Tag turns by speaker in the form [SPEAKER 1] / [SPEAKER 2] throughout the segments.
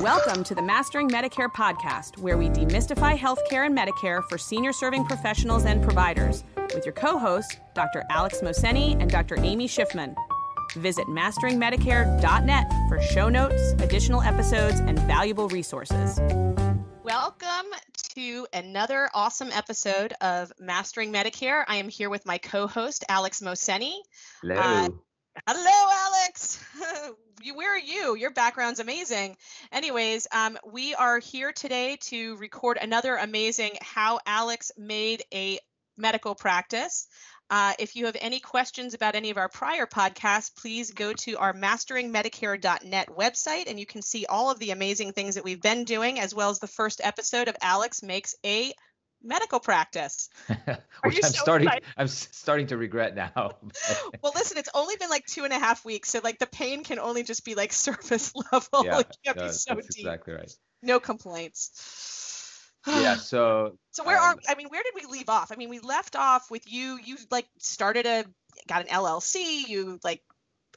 [SPEAKER 1] Welcome to the Mastering Medicare podcast, where we demystify healthcare and Medicare for senior serving professionals and providers, with your co hosts, Dr. Alex Mohseni and Dr. Amy Schiffman. Visit masteringmedicare.net for show notes, additional episodes, and valuable resources.
[SPEAKER 2] Welcome to another awesome episode of Mastering Medicare. I am here with my co host, Alex Mohseni.
[SPEAKER 3] Hello.
[SPEAKER 2] Uh, Hello, Alex. where are you? Your background's amazing. Anyways, um, we are here today to record another amazing How Alex Made a Medical Practice. Uh, if you have any questions about any of our prior podcasts, please go to our masteringmedicare.net website and you can see all of the amazing things that we've been doing, as well as the first episode of Alex Makes a medical practice.
[SPEAKER 3] Which I'm
[SPEAKER 2] so
[SPEAKER 3] starting.
[SPEAKER 2] excited?
[SPEAKER 3] I'm starting to regret now.
[SPEAKER 2] well, listen, it's only been like two and a half weeks, so like the pain can only just be like surface level.
[SPEAKER 3] yeah,
[SPEAKER 2] can't
[SPEAKER 3] no,
[SPEAKER 2] be so
[SPEAKER 3] that's
[SPEAKER 2] deep.
[SPEAKER 3] exactly right.
[SPEAKER 2] No complaints.
[SPEAKER 3] Yeah. So.
[SPEAKER 2] So where are
[SPEAKER 3] um,
[SPEAKER 2] I mean, where did we leave off? I mean, we left off with you. You like started a got an LLC. You like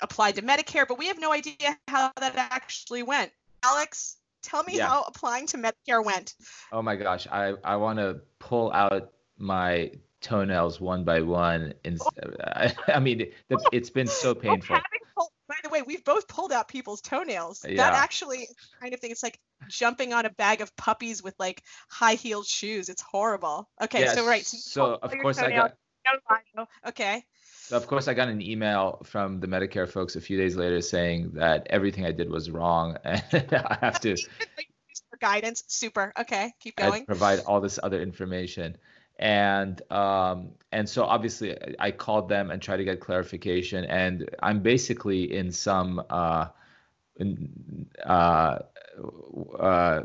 [SPEAKER 2] applied to Medicare, but we have no idea how that actually went. Alex, tell me
[SPEAKER 3] Yeah.
[SPEAKER 2] how applying to Medicare went.
[SPEAKER 3] Oh my gosh, I I want to pull out my toenails one by one. And I, I mean, the, oh, it's been so
[SPEAKER 2] Oh,
[SPEAKER 3] painful.
[SPEAKER 2] pulled- by the way, we've both pulled out people's toenails. That actually kind of thing. It's like jumping on a bag of puppies with like high heeled shoes. It's horrible. Okay,
[SPEAKER 3] Yes,
[SPEAKER 2] so right. So,
[SPEAKER 3] So of course I got.
[SPEAKER 2] Okay.
[SPEAKER 3] So of course I got an email from the Medicare folks a few days later saying that everything I did was wrong and I have to
[SPEAKER 2] For guidance. Super. Okay, keep
[SPEAKER 3] I
[SPEAKER 2] going.
[SPEAKER 3] provide all this other information. And um, and so obviously I called them and tried to get clarification. And I'm basically in some uh, in, uh, uh,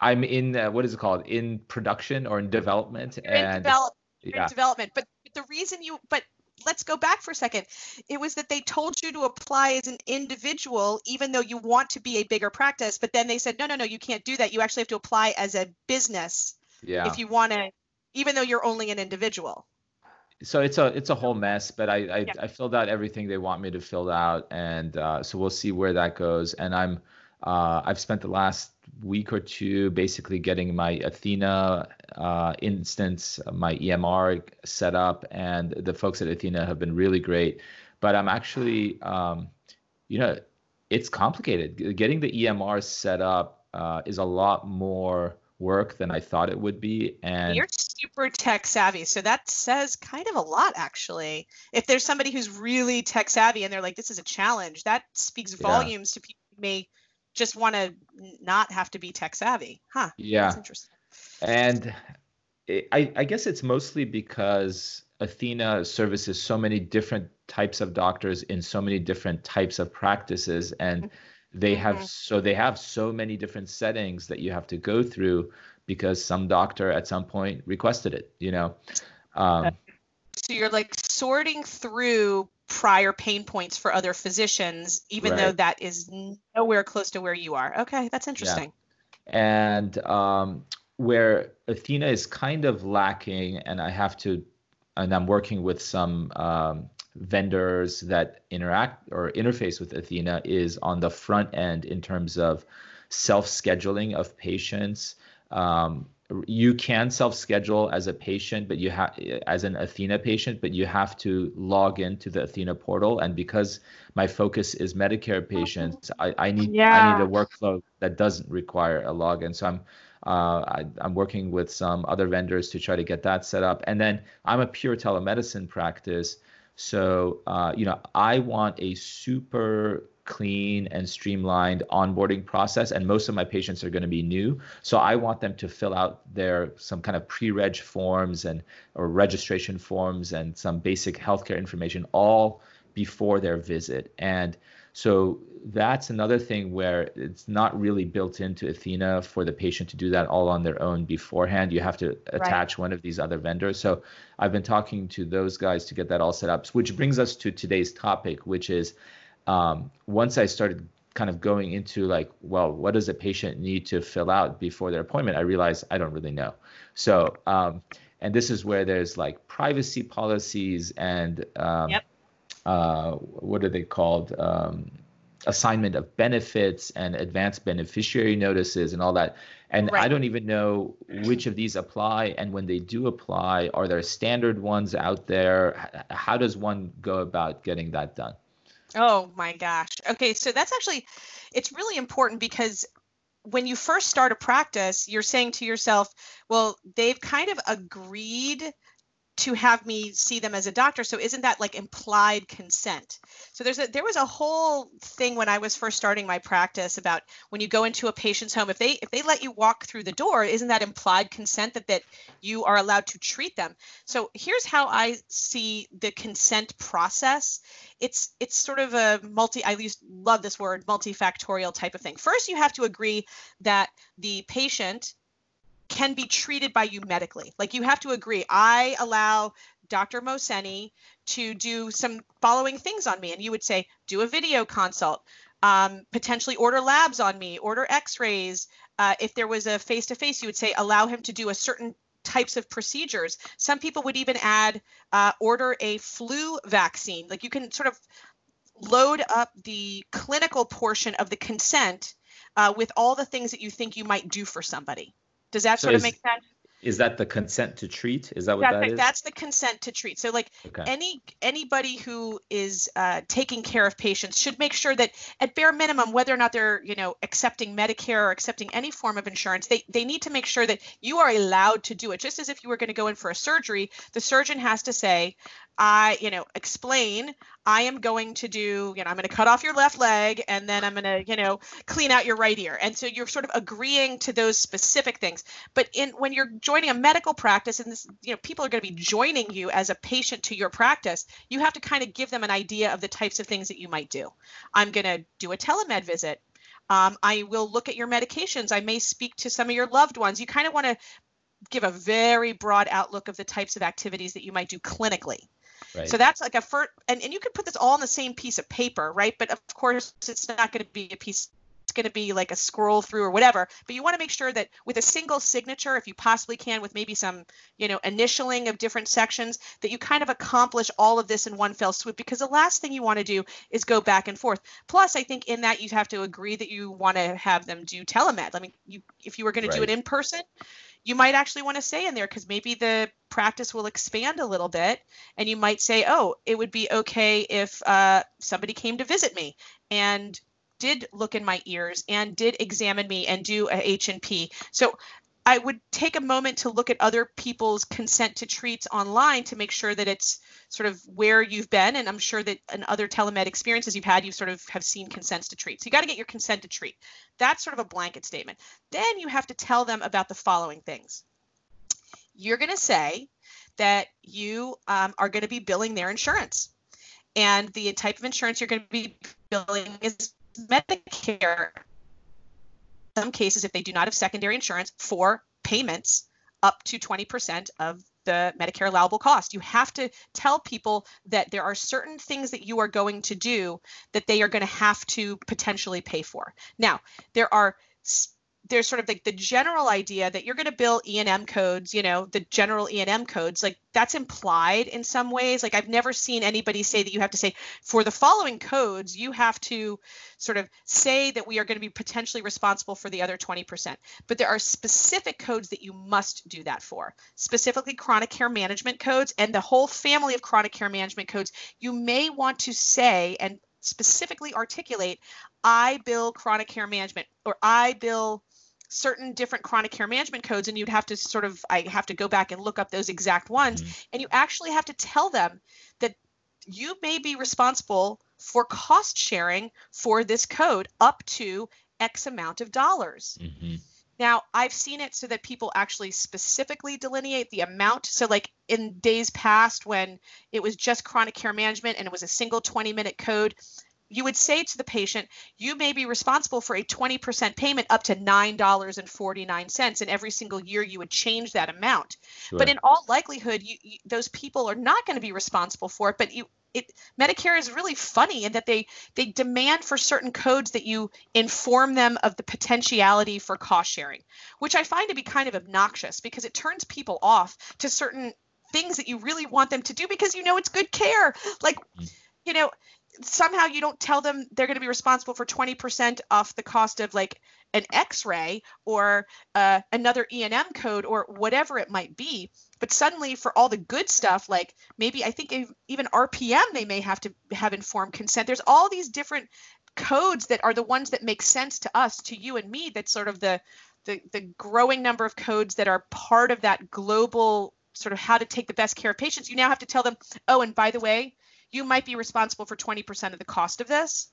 [SPEAKER 3] I'm in uh, what is it called in production or in development
[SPEAKER 2] You're in
[SPEAKER 3] and
[SPEAKER 2] in
[SPEAKER 3] yeah
[SPEAKER 2] development. But the reason you but let's go back for a second. It was that they told you to apply as an individual, even though you want to be a bigger practice. But then they said, no, no, no, you can't do that. You actually have to apply as a business
[SPEAKER 3] yeah.
[SPEAKER 2] if you want to, even though you're only an individual.
[SPEAKER 3] so it's a it's a whole mess but i i,
[SPEAKER 2] Yeah.
[SPEAKER 3] I filled out everything they want me to fill out and uh, so we'll see where that goes and i'm uh, i've spent the last week or two basically getting my athena uh, instance my emr set up and the folks at athena have been really great but i'm actually um, you know it's complicated getting the emr set up uh, is a lot more work than i thought it would be and
[SPEAKER 2] You're super tech savvy. So that says kind of a lot, actually. If there's somebody who's really tech savvy and they're like, this is a challenge, that speaks
[SPEAKER 3] Yeah.
[SPEAKER 2] volumes to people who may just want to not have to be tech savvy. Huh.
[SPEAKER 3] yeah
[SPEAKER 2] That's interesting.
[SPEAKER 3] And it, I, I guess it's mostly because Athena services so many different types of doctors in so many different types of practices, and they have
[SPEAKER 2] Mhm.
[SPEAKER 3] so they have so many different settings that you have to go through because some doctor at some point requested it. You know, um,
[SPEAKER 2] So you're like sorting through prior pain points for other physicians, even though that is nowhere close to where you are. Okay, that's interesting.
[SPEAKER 3] and um, where Athena is kind of lacking, and I have to, and I'm working with some um, vendors that interact or interface with Athena is on the front end in terms of self-scheduling of patients. Um, you can self-schedule as a patient, but you have as an Athena patient, but you have to log into the Athena portal. And because my focus is Medicare patients, I, I need I need a workflow that doesn't require a login. So I'm uh, I, I'm working with some other vendors to try to get that set up. And then I'm a pure telemedicine practice, so uh, you know I want a super clean and streamlined onboarding process and most of my patients are going to be new. So i want them to fill out their some kind of pre-reg forms and or registration forms and some basic healthcare information all before their visit. And so that's another thing where it's not really built into athena for the patient to do that all on their own beforehand. You have to attach one of these other vendors. So i've been talking to those guys to get that all set up which brings us to today's topic which is um, once I started kind of going into like, well, what does a patient need to fill out before their appointment? I realized I don't really know. So, um, and this is where there's like privacy policies and um,
[SPEAKER 2] Yep.
[SPEAKER 3] uh, what are they called? Um, assignment of benefits and advanced beneficiary notices and all that. And right. I don't even know which of these apply. And when they do apply, are there standard ones out there? How does one go about getting that done?
[SPEAKER 2] Oh my gosh. Okay, so that's actually it's really important because when you first start a practice, you're saying to yourself, well, they've kind of agreed to have me see them as a doctor. So isn't that like implied consent? So there's a there was a whole thing when i was first starting my practice about when you go into a patient's home if they if they let you walk through the door isn't that implied consent that that you are allowed to treat them? So here's how i see the consent process. It's it's sort of a multi i used love this word multifactorial type of thing. First you have to agree that the patient can be treated by you medically. Like you have to agree, I allow Dr. Mohseni to do some following things on me. And you would say, do a video consult, um, potentially order labs on me, order x rays. Uh, if there was a face to face, you would say, allow him to do a certain types of procedures. Some people would even add, uh, order a flu vaccine. Like you can sort of load up the clinical portion of the consent uh, with all the things that you think you might do for somebody. Does that so sort of make sense?
[SPEAKER 3] Is that the consent to treat? Is that what that's,
[SPEAKER 2] that is? That's the consent to treat. So like okay. any anybody who is uh, taking care of patients should make sure that at bare minimum, whether or not they're you know accepting Medicare or accepting any form of insurance, they they need to make sure that you are allowed to do it. Just as if you were going to go in for a surgery, the surgeon has to say, I, you know, explain I am going to do, you know, I'm going to cut off your left leg and then I'm going to, you know, clean out your right ear. And so you're sort of agreeing to those specific things. But in when you're joining a medical practice and this, you know, people are going to be joining you as a patient to your practice, you have to kind of give them an idea of the types of things that you might do. I'm going to do a telemed visit. Um, I will look at your medications. I may speak to some of your loved ones. You kind of want to give a very broad outlook of the types of activities that you might do clinically. Right. So that's like a first, and, and you can put this all on the same piece of paper, right? But of course, it's not going to be a piece it's going to be like a scroll through or whatever but you want to make sure that with a single signature if you possibly can with maybe some you know initialing of different sections that you kind of accomplish all of this in one fell swoop because the last thing you want to do is go back and forth plus i think in that you have to agree that you want to have them do telemed i mean you if you were going right. to do it in person you might actually want to stay in there because maybe the practice will expand a little bit and you might say oh it would be okay if uh, somebody came to visit me and did look in my ears and did examine me and do a H&P. So I would take a moment to look at other people's consent to treats online to make sure that it's sort of where you've been. And I'm sure that in other telemed experiences you've had, you sort of have seen consents to treat. So you got to get your consent to treat. That's sort of a blanket statement. Then you have to tell them about the following things. You're going to say that you um, are going to be billing their insurance. And the type of insurance you're going to be billing is Medicare some cases, if they do not have secondary insurance, for payments up to 20% of the Medicare allowable cost. You have to tell people that there are certain things that you are going to do that they are going to have to potentially pay for. Now, there are there's sort of like the general idea that you're going to bill E&M codes, you know, the general E&M codes, like that's implied in some ways. Like I've never seen anybody say that you have to say for the following codes, you have to sort of say that we are going to be potentially responsible for the other 20%. But there are specific codes that you must do that for. Specifically chronic care management codes and the whole family of chronic care management codes. You may want to say and specifically articulate I bill chronic care management or I bill certain different chronic care management codes and you'd have to sort of i have to go back and look up those exact ones mm-hmm. and you actually have to tell them that you may be responsible for cost sharing for this code up to x amount of dollars mm-hmm. now i've seen it so that people actually specifically delineate the amount so like in days past when it was just chronic care management and it was a single 20 minute code you would say to the patient, you may be responsible for a 20% payment up to $9.49. And every single year you would change that amount. Sure. But in all likelihood, you, you, those people are not going to be responsible for it. But you, it, Medicare is really funny in that they they demand for certain codes that you inform them of the potentiality for cost sharing, which I find to be kind of obnoxious because it turns people off to certain things that you really want them to do because you know it's good care. Like, mm. you know, somehow you don't tell them they're going to be responsible for 20% off the cost of like an x-ray or uh, another e&m code or whatever it might be. But suddenly for all the good stuff like maybe i think even rpm they may have to have informed consent. There's all these different codes that are the ones that make sense to us to you and me that's sort of the the, the growing number of codes that are part of that global sort of how to take the best care of patients. You now have to tell them oh and by the way you might be responsible for 20% of the cost of this.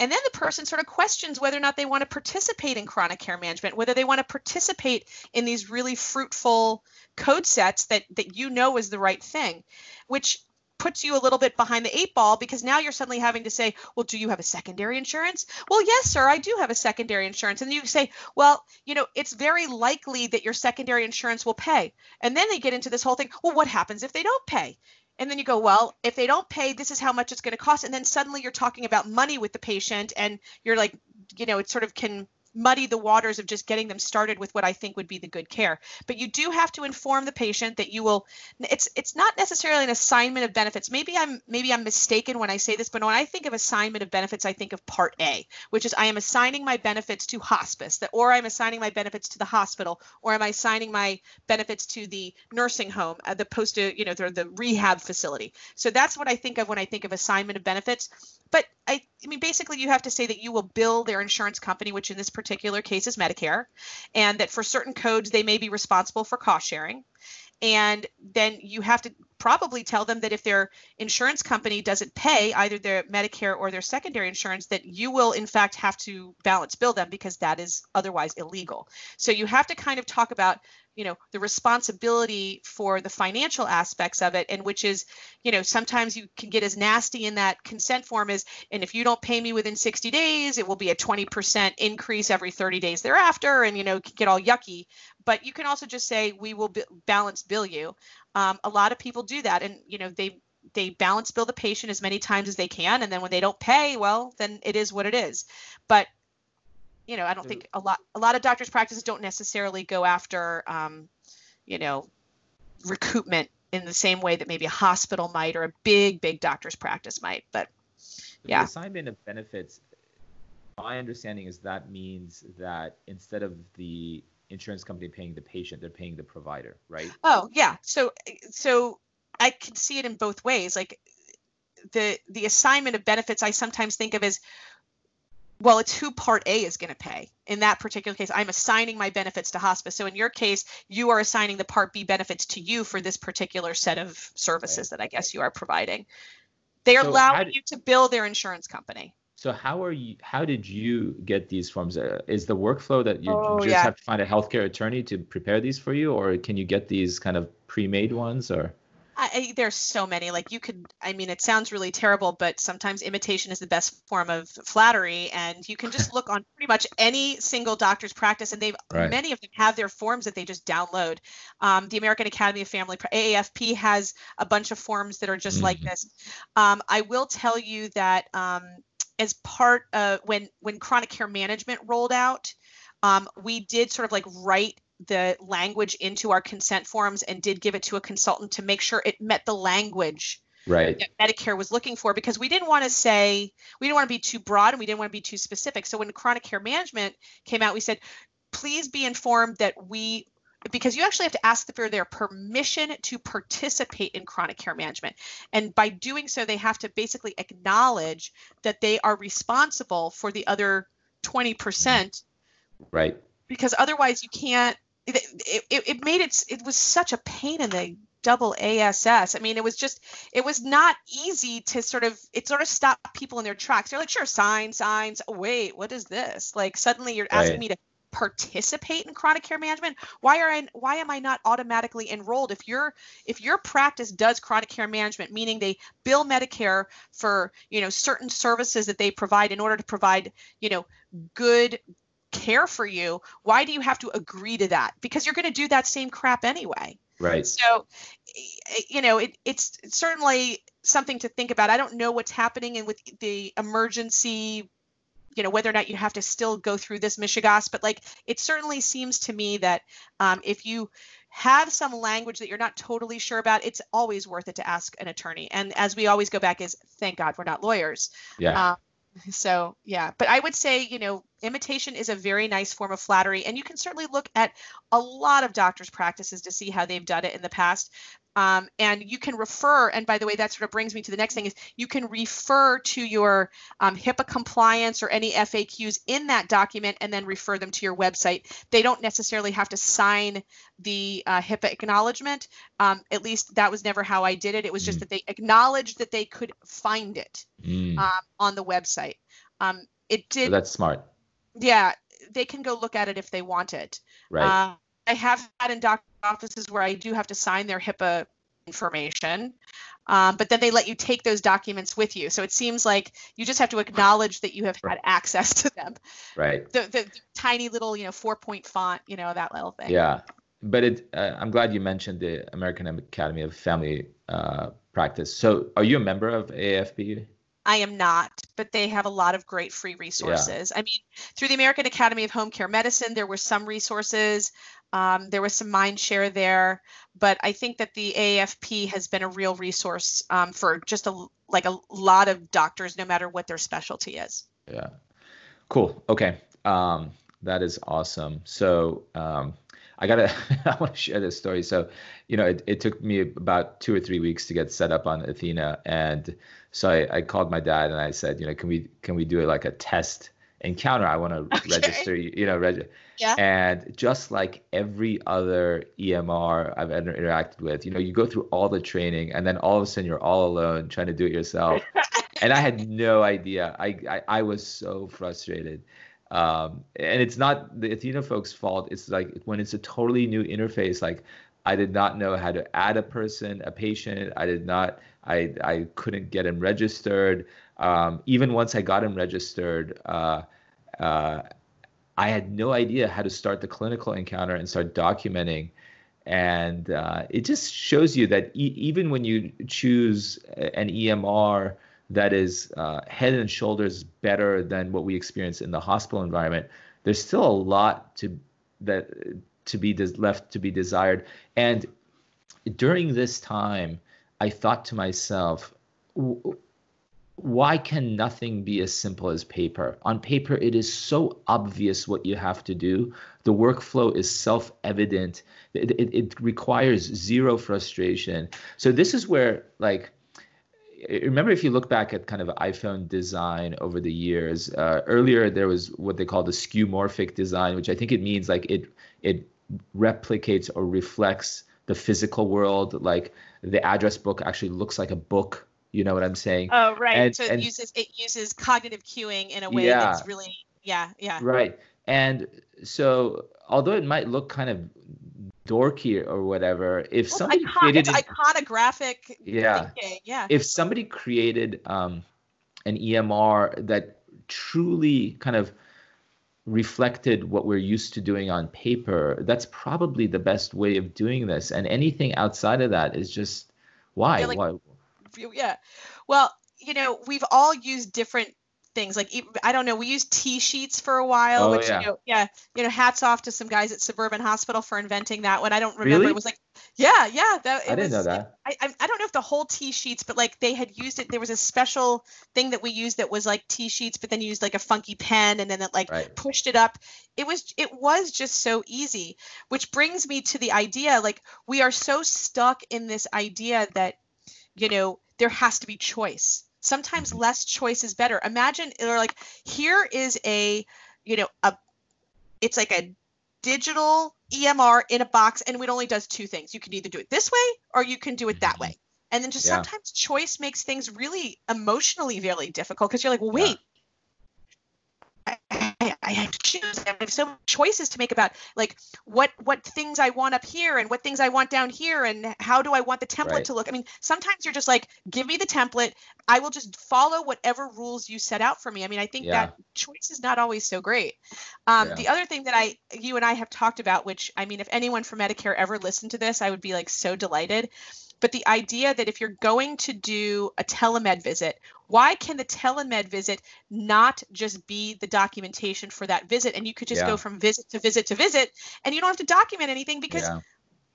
[SPEAKER 2] And then the person sort of questions whether or not they want to participate in chronic care management, whether they want to participate in these really fruitful code sets that that you know is the right thing, which puts you a little bit behind the eight ball because now you're suddenly having to say, well, do you have a secondary insurance? Well, yes, sir, I do have a secondary insurance. And you say, well, you know, it's very likely that your secondary insurance will pay. And then they get into this whole thing, well, what happens if they don't pay? And then you go well if they don't pay this is how much it's going to cost. And then suddenly you're talking about money with the patient and you're like you know it sort of can muddy the waters of just getting them started with what I think would be the good care. But you do have to inform the patient that you will it's it's not necessarily an assignment of benefits. Maybe I'm maybe I'm mistaken when I say this, but when I think of assignment of benefits, I think of part A, which is I am assigning my benefits to hospice, that or I'm assigning my benefits to the hospital, or am I assigning my benefits to the nursing home, uh, the post you know, the, the rehab facility. So that's what I think of when I think of assignment of benefits. But I, I mean, basically, you have to say that you will bill their insurance company, which in this particular case is Medicare, and that for certain codes they may be responsible for cost sharing. And then you have to probably tell them that if their insurance company doesn't pay either their Medicare or their secondary insurance, that you will in fact have to balance bill them because that is otherwise illegal. So you have to kind of talk about you know the responsibility for the financial aspects of it and which is you know sometimes you can get as nasty in that consent form as and if you don't pay me within 60 days it will be a 20% increase every 30 days thereafter and you know get all yucky. But you can also just say we will b- balance bill you. Um, a lot of people do that and you know they they balance bill the patient as many times as they can and then when they don't pay well then it is what it is. But you know, I don't think a lot a lot of doctors' practices don't necessarily go after, um, you know, recoupment in the same way that maybe a hospital might or a big big doctor's practice might. But yeah,
[SPEAKER 3] the assignment of benefits. My understanding is that means that instead of the insurance company paying the patient, they're paying the provider, right?
[SPEAKER 2] Oh yeah. So so I can see it in both ways. Like the the assignment of benefits, I sometimes think of as well, it's who Part A is going to pay. In that particular case, I'm assigning my benefits to hospice. So in your case, you are assigning the Part B benefits to you for this particular set of services right. that I guess you are providing. They are so allowing did, you to bill their insurance company.
[SPEAKER 3] So how are you? How did you get these forms? Uh, is the workflow that you oh, just yeah. have to find a healthcare attorney to prepare these for you, or can you get these kind of pre-made ones, or?
[SPEAKER 2] I, there's so many. Like you could, I mean, it sounds really terrible, but sometimes imitation is the best form of flattery. And you can just look on pretty much any single doctor's practice, and they've right. many of them have their forms that they just download. Um, the American Academy of Family AAFP has a bunch of forms that are just mm-hmm. like this. Um, I will tell you that um, as part of when when chronic care management rolled out, um, we did sort of like write the language into our consent forms and did give it to a consultant to make sure it met the language
[SPEAKER 3] right.
[SPEAKER 2] that Medicare was looking for because we didn't want to say we didn't want to be too broad and we didn't want to be too specific. So when chronic care management came out, we said, please be informed that we because you actually have to ask for their permission to participate in chronic care management. And by doing so, they have to basically acknowledge that they are responsible for the other 20%.
[SPEAKER 3] Right.
[SPEAKER 2] Because otherwise you can't it, it, it made it it was such a pain in the double ASS. I mean, it was just, it was not easy to sort of, it sort of stopped people in their tracks. They're like, sure, signs, signs. Oh, wait, what is this? Like suddenly you're asking right. me to participate in chronic care management. Why are I, why am I not automatically enrolled? If your, if your practice does chronic care management, meaning they bill Medicare for, you know, certain services that they provide in order to provide, you know, good care for you, why do you have to agree to that? Because you're going to do that same crap anyway.
[SPEAKER 3] Right.
[SPEAKER 2] So, you know, it, it's certainly something to think about. I don't know what's happening and with the emergency you know whether or not you have to still go through this mishegas but like it certainly seems to me that um, if you have some language that you're not totally sure about it's always worth it to ask an attorney and as we always go back is thank god we're not lawyers
[SPEAKER 3] yeah
[SPEAKER 2] um, so yeah but i would say you know imitation is a very nice form of flattery and you can certainly look at a lot of doctors practices to see how they've done it in the past um, and you can refer and by the way that sort of brings me to the next thing is you can refer to your um, hipaa compliance or any faqs in that document and then refer them to your website. They don't necessarily have to sign the uh, hipaa acknowledgement. Um, at least that was never how i did it. It was just
[SPEAKER 3] Mm.
[SPEAKER 2] that they acknowledged that they could find it
[SPEAKER 3] Mm.
[SPEAKER 2] um, on the website. Um, it
[SPEAKER 3] So
[SPEAKER 2] did
[SPEAKER 3] that's smart.
[SPEAKER 2] Yeah they can go look at it if they want it.
[SPEAKER 3] Right.
[SPEAKER 2] Uh, I have had in doctor offices where I do have to sign their HIPAA information, um, but then they let you take those documents with you. So it seems like you just have to acknowledge that you have had access to them.
[SPEAKER 3] right
[SPEAKER 2] The, the tiny little, you know, four point font, you know, that little thing.
[SPEAKER 3] Yeah, but it. Uh, I'm glad you mentioned the American Academy of Family uh, Practice. So, are you a member of AFP?
[SPEAKER 2] I am not, but they have a lot of great free resources. I mean, through the American Academy of Home Care Medicine, there were some resources. Um, there was some mind share there, but I think that the AFP has been a real resource um, for just a like a lot of doctors, no matter what their specialty is.
[SPEAKER 3] Yeah. Cool. Okay. Um, that is awesome. So, um, I gotta, I want to share this story. So, you know, it, it took me about two or three weeks to get set up on Athena, and so I, I called my dad and I said, you know, can we can we do it like a test encounter? I want to
[SPEAKER 2] Okay.
[SPEAKER 3] register, you you know, reg-
[SPEAKER 2] Yeah.
[SPEAKER 3] And just like every other EMR I've ever interacted with, you know, you go through all the training and then all of a sudden you're all alone trying to do it yourself. and I had no idea. I, I, I was so frustrated. Um, and it's not the Athena folks' fault. It's like when it's a totally new interface, like I did not know how to add a person, a patient. I did not, I, I couldn't get him registered. Um, even once I got him registered, uh, uh, I had no idea how to start the clinical encounter and start documenting. And uh, it just shows you that e- even when you choose an EMR that is uh, head and shoulders better than what we experience in the hospital environment, there's still a lot to that to be des- left to be desired. And during this time, I thought to myself, w- why can nothing be as simple as paper? On paper, it is so obvious what you have to do. The workflow is self evident. It, it, it, requires zero frustration. So, this is where, like, remember if you look back at kind of iPhone design over the years, uh, earlier there was what they call the skeuomorphic design, which I think it means like it, it replicates or reflects the physical world. Like, the address book actually looks like a book you know what I'm saying?
[SPEAKER 2] Oh, right.
[SPEAKER 3] And-
[SPEAKER 2] so it
[SPEAKER 3] and-
[SPEAKER 2] uses it uses cognitive cueing in a way
[SPEAKER 3] Yeah.
[SPEAKER 2] that's really yeah yeah.
[SPEAKER 3] Right. And so, although it might look kind of dorky or whatever, if
[SPEAKER 2] Well,
[SPEAKER 3] somebody
[SPEAKER 2] icon-
[SPEAKER 3] created,
[SPEAKER 2] it's
[SPEAKER 3] an-
[SPEAKER 2] iconographic
[SPEAKER 3] yeah,
[SPEAKER 2] thinking. Yeah.
[SPEAKER 3] if somebody created um, an EMR that truly kind of reflected what we're used to doing on paper, that's probably the best way of doing this. And anything outside of that is just why?
[SPEAKER 2] Yeah, like-
[SPEAKER 3] why?
[SPEAKER 2] Yeah well you know we've all used different things like I don't know we used t sheets for a while
[SPEAKER 3] Oh,
[SPEAKER 2] which
[SPEAKER 3] yeah.
[SPEAKER 2] you know yeah you know hats off to some guys at suburban hospital for inventing that one i don't remember
[SPEAKER 3] Really?
[SPEAKER 2] it was like yeah yeah that it
[SPEAKER 3] I didn't
[SPEAKER 2] was,
[SPEAKER 3] know that.
[SPEAKER 2] I, I I don't know if the whole T sheets, but like they had used it. There was a special thing that we used that was like T sheets, but then you used like a funky pen, and then it like
[SPEAKER 3] Right.
[SPEAKER 2] pushed it up. It was it was just so easy. Which brings me to the idea, like we are so stuck in this idea that, you know, there has to be choice. Sometimes
[SPEAKER 3] Mhm.
[SPEAKER 2] less choice is better. Imagine or like here is a, you know, a it's like a digital EMR in a box and it only does two things. You can either do it this way or you can do it that
[SPEAKER 3] Mhm.
[SPEAKER 2] way. And then just
[SPEAKER 3] Yeah.
[SPEAKER 2] sometimes choice makes things really emotionally really difficult because you're like, well, wait, I, I have to choose. I have so many choices to make about like what what things I want up here and what things I want down here and how do I want the template
[SPEAKER 3] Right.
[SPEAKER 2] to look. I mean, sometimes you're just like, give me the template. I will just follow whatever rules you set out for me. I mean, I think
[SPEAKER 3] Yeah.
[SPEAKER 2] that choice is not always so great. Um,
[SPEAKER 3] Yeah.
[SPEAKER 2] The other thing that I, you and I have talked about, which I mean, if anyone from Medicare ever listened to this, I would be like so delighted, but the idea that if you're going to do a telemed visit, why can the telemed visit not just be the documentation for that visit and you could just yeah. go from visit to visit to visit and you don't have to document anything because yeah.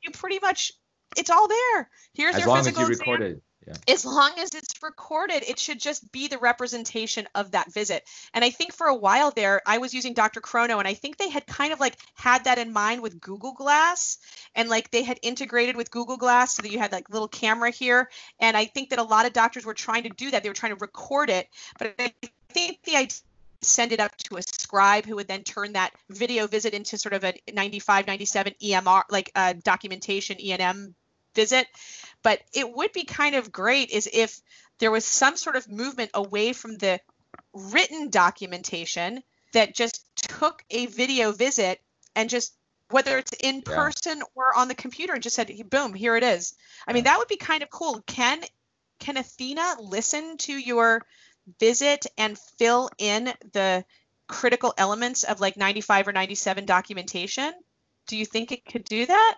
[SPEAKER 2] you pretty much it's all there. Here's
[SPEAKER 3] as
[SPEAKER 2] your
[SPEAKER 3] long
[SPEAKER 2] physical
[SPEAKER 3] as you
[SPEAKER 2] exam.
[SPEAKER 3] recorded.
[SPEAKER 2] Yeah. As long as it's recorded, it should just be the representation of that visit. And I think for a while there, I was using DrChrono, and I think they had kind of like had that in mind with Google Glass, and like they had integrated with Google Glass so that you had like little camera here. And I think that a lot of doctors were trying to do that. They were trying to record it, but I think the idea send it up to a scribe who would then turn that video visit into sort of a 95 97 emr like uh, documentation e&m visit. But it would be kind of great is if there was some sort of movement away from the written documentation that just took a video visit and just whether it's in yeah. person or on the computer and just said boom here it is. I mean that would be kind of cool. Can can athena listen to your visit and fill in the critical elements of like 95 or 97 documentation? Do you think it could do that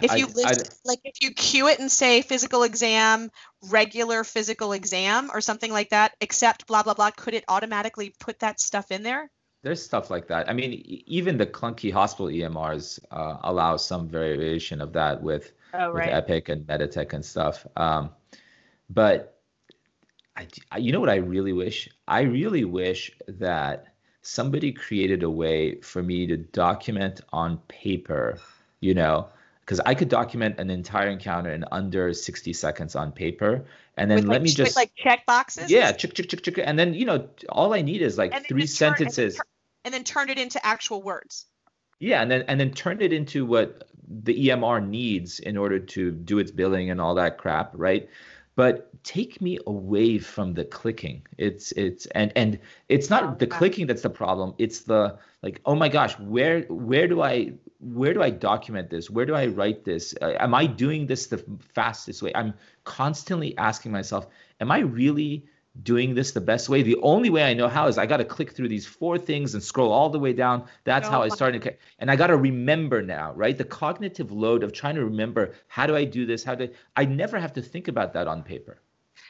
[SPEAKER 2] if you I, list, I, like if you cue it and say physical exam, regular physical exam, or something like that, except blah blah blah, could it automatically put that stuff in there?
[SPEAKER 3] There's stuff like that. I mean, even the clunky hospital EMRs uh, allow some variation of that with, oh, right. with Epic and Meditech and stuff. Um, but I, you know what I really wish? I really wish that somebody created a way for me to document on paper, you know, because I could document an entire encounter in under 60 seconds on paper. And then
[SPEAKER 2] with
[SPEAKER 3] let
[SPEAKER 2] like,
[SPEAKER 3] me just
[SPEAKER 2] like check boxes.
[SPEAKER 3] Yeah, check, check, check, check. And then, you know, all I need is like three sentences.
[SPEAKER 2] Turn, and, then and then turn it into actual words.
[SPEAKER 3] Yeah, and then and then turn it into what the EMR needs in order to do its billing and all that crap, right? But take me away from the clicking. It's it's and and it's not the clicking that's the problem. It's the like oh my gosh where where do i where do i document this? Where do i write this? Uh, am i doing this the fastest way? I'm constantly asking myself am i really doing this the best way. The only way I know how is I got to click through these four things and scroll all the way down. That's how oh, I started. And I got to remember now, right? The cognitive load of trying to remember how do I do this? How do I never have to think about that on paper.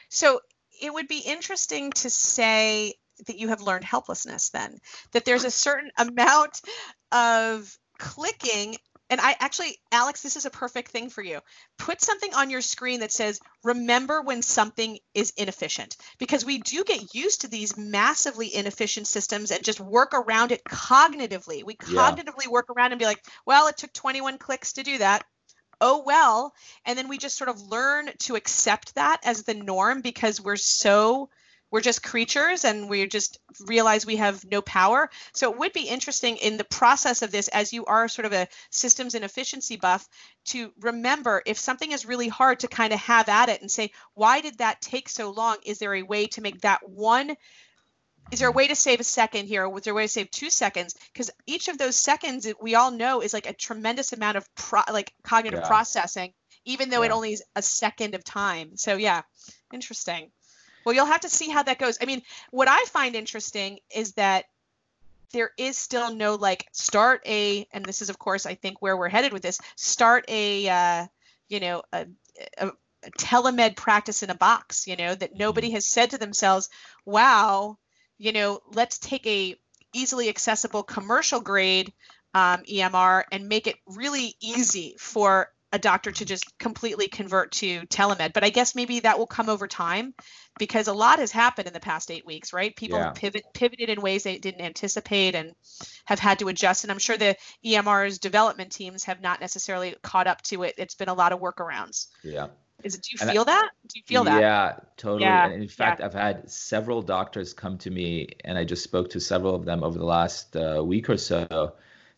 [SPEAKER 2] So it would be interesting to say that you have learned helplessness then, that there's a certain amount of clicking and I actually, Alex, this is a perfect thing for you. Put something on your screen that says, remember when something is inefficient. Because we do get used to these massively inefficient systems and just work around it cognitively. We cognitively yeah. work around and be like, well, it took 21 clicks to do that. Oh, well. And then we just sort of learn to accept that as the norm because we're so we're just creatures and we just realize we have no power. So it would be interesting in the process of this, as you are sort of a systems and efficiency buff, to remember if something is really hard to kind of have at it and say, why did that take so long? Is there a way to make that one? Is there a way to save a second here? Was there a way to save two seconds? Because each of those seconds, we all know, is like a tremendous amount of pro, like cognitive yeah. processing, even though yeah. it only is a second of time. So yeah, interesting. Well, you'll have to see how that goes. I mean, what I find interesting is that there is still no like start a, and this is of course I think where we're headed with this. Start a, uh, you know, a, a, a telemed practice in a box. You know that nobody has said to themselves, "Wow, you know, let's take a easily accessible commercial grade um, EMR and make it really easy for a doctor to just completely convert to telemed. But I guess maybe that will come over time because a lot has happened in the past eight weeks, right? People yeah. pivot pivoted in ways they didn't anticipate and have had to adjust. And I'm sure the EMR's development teams have not necessarily caught up to it. It's been a lot of workarounds.
[SPEAKER 3] Yeah.
[SPEAKER 2] Is it? Do you feel I, that? Do you feel that?
[SPEAKER 3] Yeah, totally. Yeah. And in fact, yeah. I've had several doctors come to me, and I just spoke to several of them over the last uh, week or so,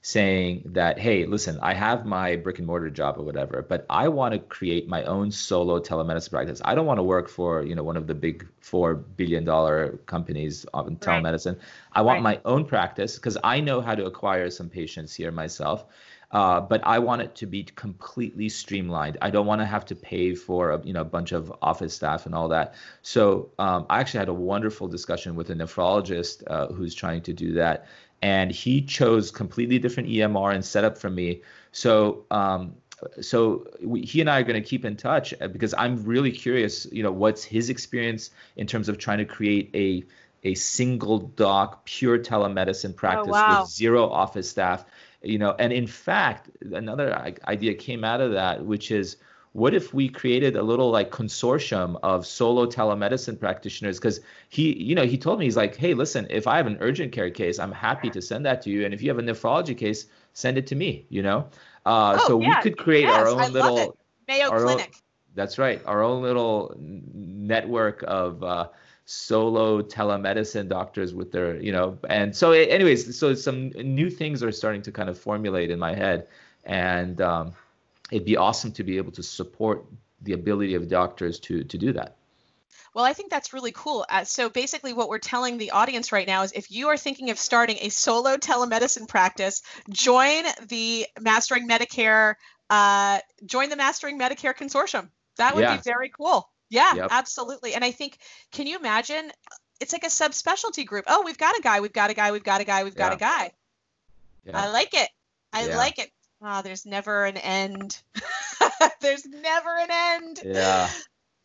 [SPEAKER 3] saying that, hey, listen, I have my brick and mortar job or whatever, but I want to create my own solo telemedicine practice. I don't want to work for, you know, one of the big four billion dollar companies on telemedicine. Right. I want right. my own practice because I know how to acquire some patients here myself. Uh, but I want it to be completely streamlined. I don't want to have to pay for a, you know a bunch of office staff and all that. So um, I actually had a wonderful discussion with a nephrologist uh, who's trying to do that, and he chose completely different EMR and setup from me. So um, so we, he and I are going to keep in touch uh, because I'm really curious. You know, what's his experience in terms of trying to create a a single doc, pure telemedicine practice oh, wow. with zero office staff. You know, and in fact, another idea came out of that, which is what if we created a little like consortium of solo telemedicine practitioners? Because he you know he told me he's like hey listen if i have an urgent care case i'm happy to send that to you and if you have a nephrology case send it to me you know? Uh, oh, so yeah. we could create yes, our own I little
[SPEAKER 2] mayo clinic
[SPEAKER 3] own, that's right our own little network of uh, solo telemedicine doctors with their you know and so anyways so some new things are starting to kind of formulate in my head and um, it'd be awesome to be able to support the ability of doctors to to do that
[SPEAKER 2] well, I think that's really cool. Uh, so basically, what we're telling the audience right now is if you are thinking of starting a solo telemedicine practice, join the Mastering Medicare. Uh, join the Mastering Medicare Consortium. That would yeah. be very cool. Yeah, yep. absolutely. And I think, can you imagine? It's like a subspecialty group. Oh, we've got a guy. We've got a guy. We've got a guy. We've got a guy. Yeah. I like it. I yeah. like it. Oh, there's never an end. there's never an end.
[SPEAKER 3] Yeah.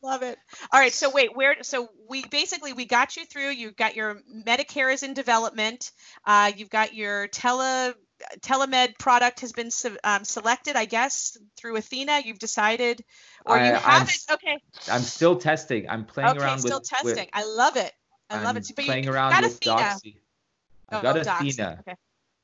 [SPEAKER 2] Love it. All right. So wait, where? So we basically we got you through. You've got your Medicare is in development. Uh, you've got your tele telemed product has been um, selected, I guess, through Athena. You've decided, or I, you have I'm, it. Okay.
[SPEAKER 3] I'm still testing. I'm playing
[SPEAKER 2] okay,
[SPEAKER 3] around
[SPEAKER 2] still
[SPEAKER 3] with.
[SPEAKER 2] still testing. With, I love it. I
[SPEAKER 3] I'm
[SPEAKER 2] love it.
[SPEAKER 3] But playing you around got with Athena. Doxy. I oh, got oh, Athena.
[SPEAKER 2] Okay.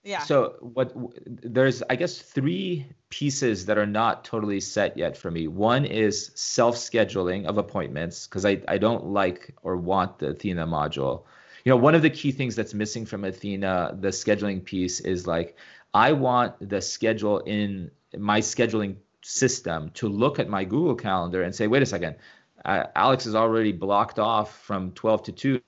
[SPEAKER 2] Yeah.
[SPEAKER 3] So what there's I guess three pieces that are not totally set yet for me. One is self-scheduling of appointments because I, I don't like or want the Athena module. You know, one of the key things that's missing from Athena, the scheduling piece is like I want the schedule in my scheduling system to look at my Google Calendar and say, wait a second, uh, Alex is already blocked off from 12 to 2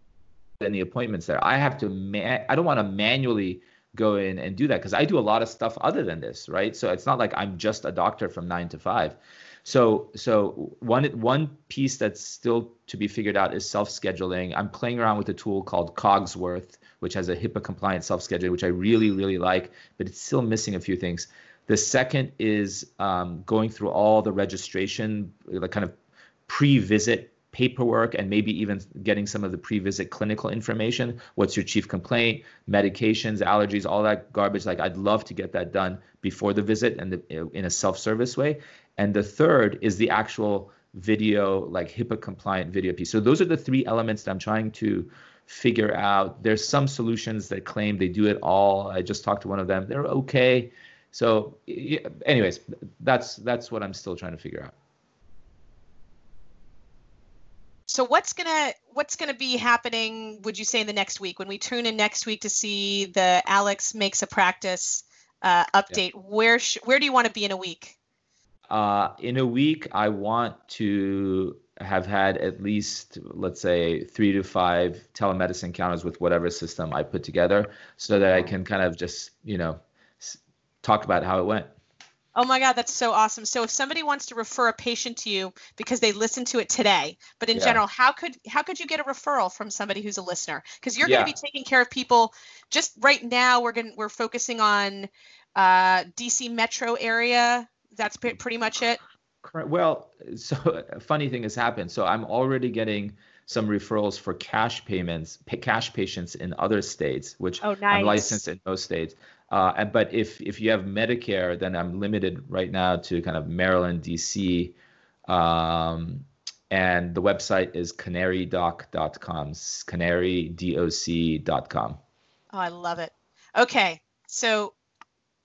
[SPEAKER 3] and the appointments there. I have to, man- I don't want to manually go in and do that because I do a lot of stuff other than this, right? So it's not like I'm just a doctor from nine to five. So so one one piece that's still to be figured out is self-scheduling. I'm playing around with a tool called Cogsworth, which has a HIPAA compliant self-scheduling, which I really really like, but it's still missing a few things. The second is um, going through all the registration, the kind of pre-visit paperwork and maybe even getting some of the pre-visit clinical information. What's your chief complaint? Medications allergies all that garbage. Like i'd love to get that done before the visit and in a self-service way. And the third is the actual video like hipaa compliant video piece. So those are the three elements that i'm trying to figure out. There's some solutions that claim they do it all. I just talked to one of them. They're okay. So anyways that's that's what i'm still trying to figure out
[SPEAKER 2] so what's gonna what's gonna be happening? Would you say in the next week when we tune in next week to see the Alex makes a practice uh, update? Yeah. Where sh- where do you want to be in a week?
[SPEAKER 3] Uh, in a week, I want to have had at least let's say three to five telemedicine encounters with whatever system I put together, so that I can kind of just you know talk about how it went.
[SPEAKER 2] Oh my God, that's so awesome. So if somebody wants to refer a patient to you because they listened to it today, but in yeah. general, how could how could you get a referral from somebody who's a listener? Because you're yeah. going to be taking care of people. Just right now, we're going we're focusing on uh, DC metro area. That's pretty much it.
[SPEAKER 3] Well, so a funny thing has happened. So I'm already getting some referrals for cash payments, cash patients in other states, which
[SPEAKER 2] oh, nice.
[SPEAKER 3] I'm licensed in most states. Uh, and, but if if you have Medicare, then I'm limited right now to kind of Maryland, DC, um, and the website is canarydoc.com, canarydoc.com.
[SPEAKER 2] Oh, I love it. Okay, so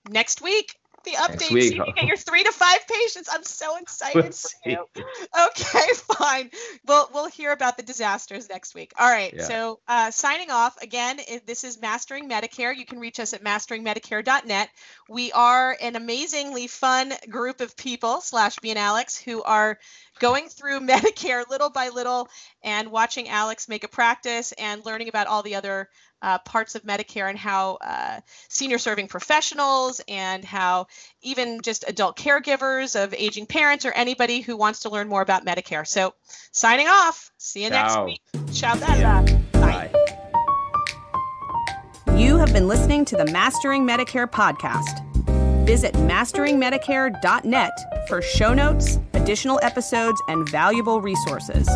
[SPEAKER 2] next week the updates. Week, you can get your three to five patients. I'm so excited. okay, fine. We'll we'll hear about the disasters next week. All right. Yeah. So uh, signing off again. This is Mastering Medicare. You can reach us at masteringmedicare.net. We are an amazingly fun group of people slash me and Alex who are going through Medicare little by little and watching Alex make a practice and learning about all the other uh, parts of Medicare and how uh, senior serving professionals and how even just adult caregivers of aging parents or anybody who wants to learn more about Medicare. So, signing off. See you Ciao. next week. Ciao, Bella. Bye.
[SPEAKER 1] You have been listening to the Mastering Medicare podcast.
[SPEAKER 2] Visit masteringmedicare.net for show notes, additional episodes, and valuable resources.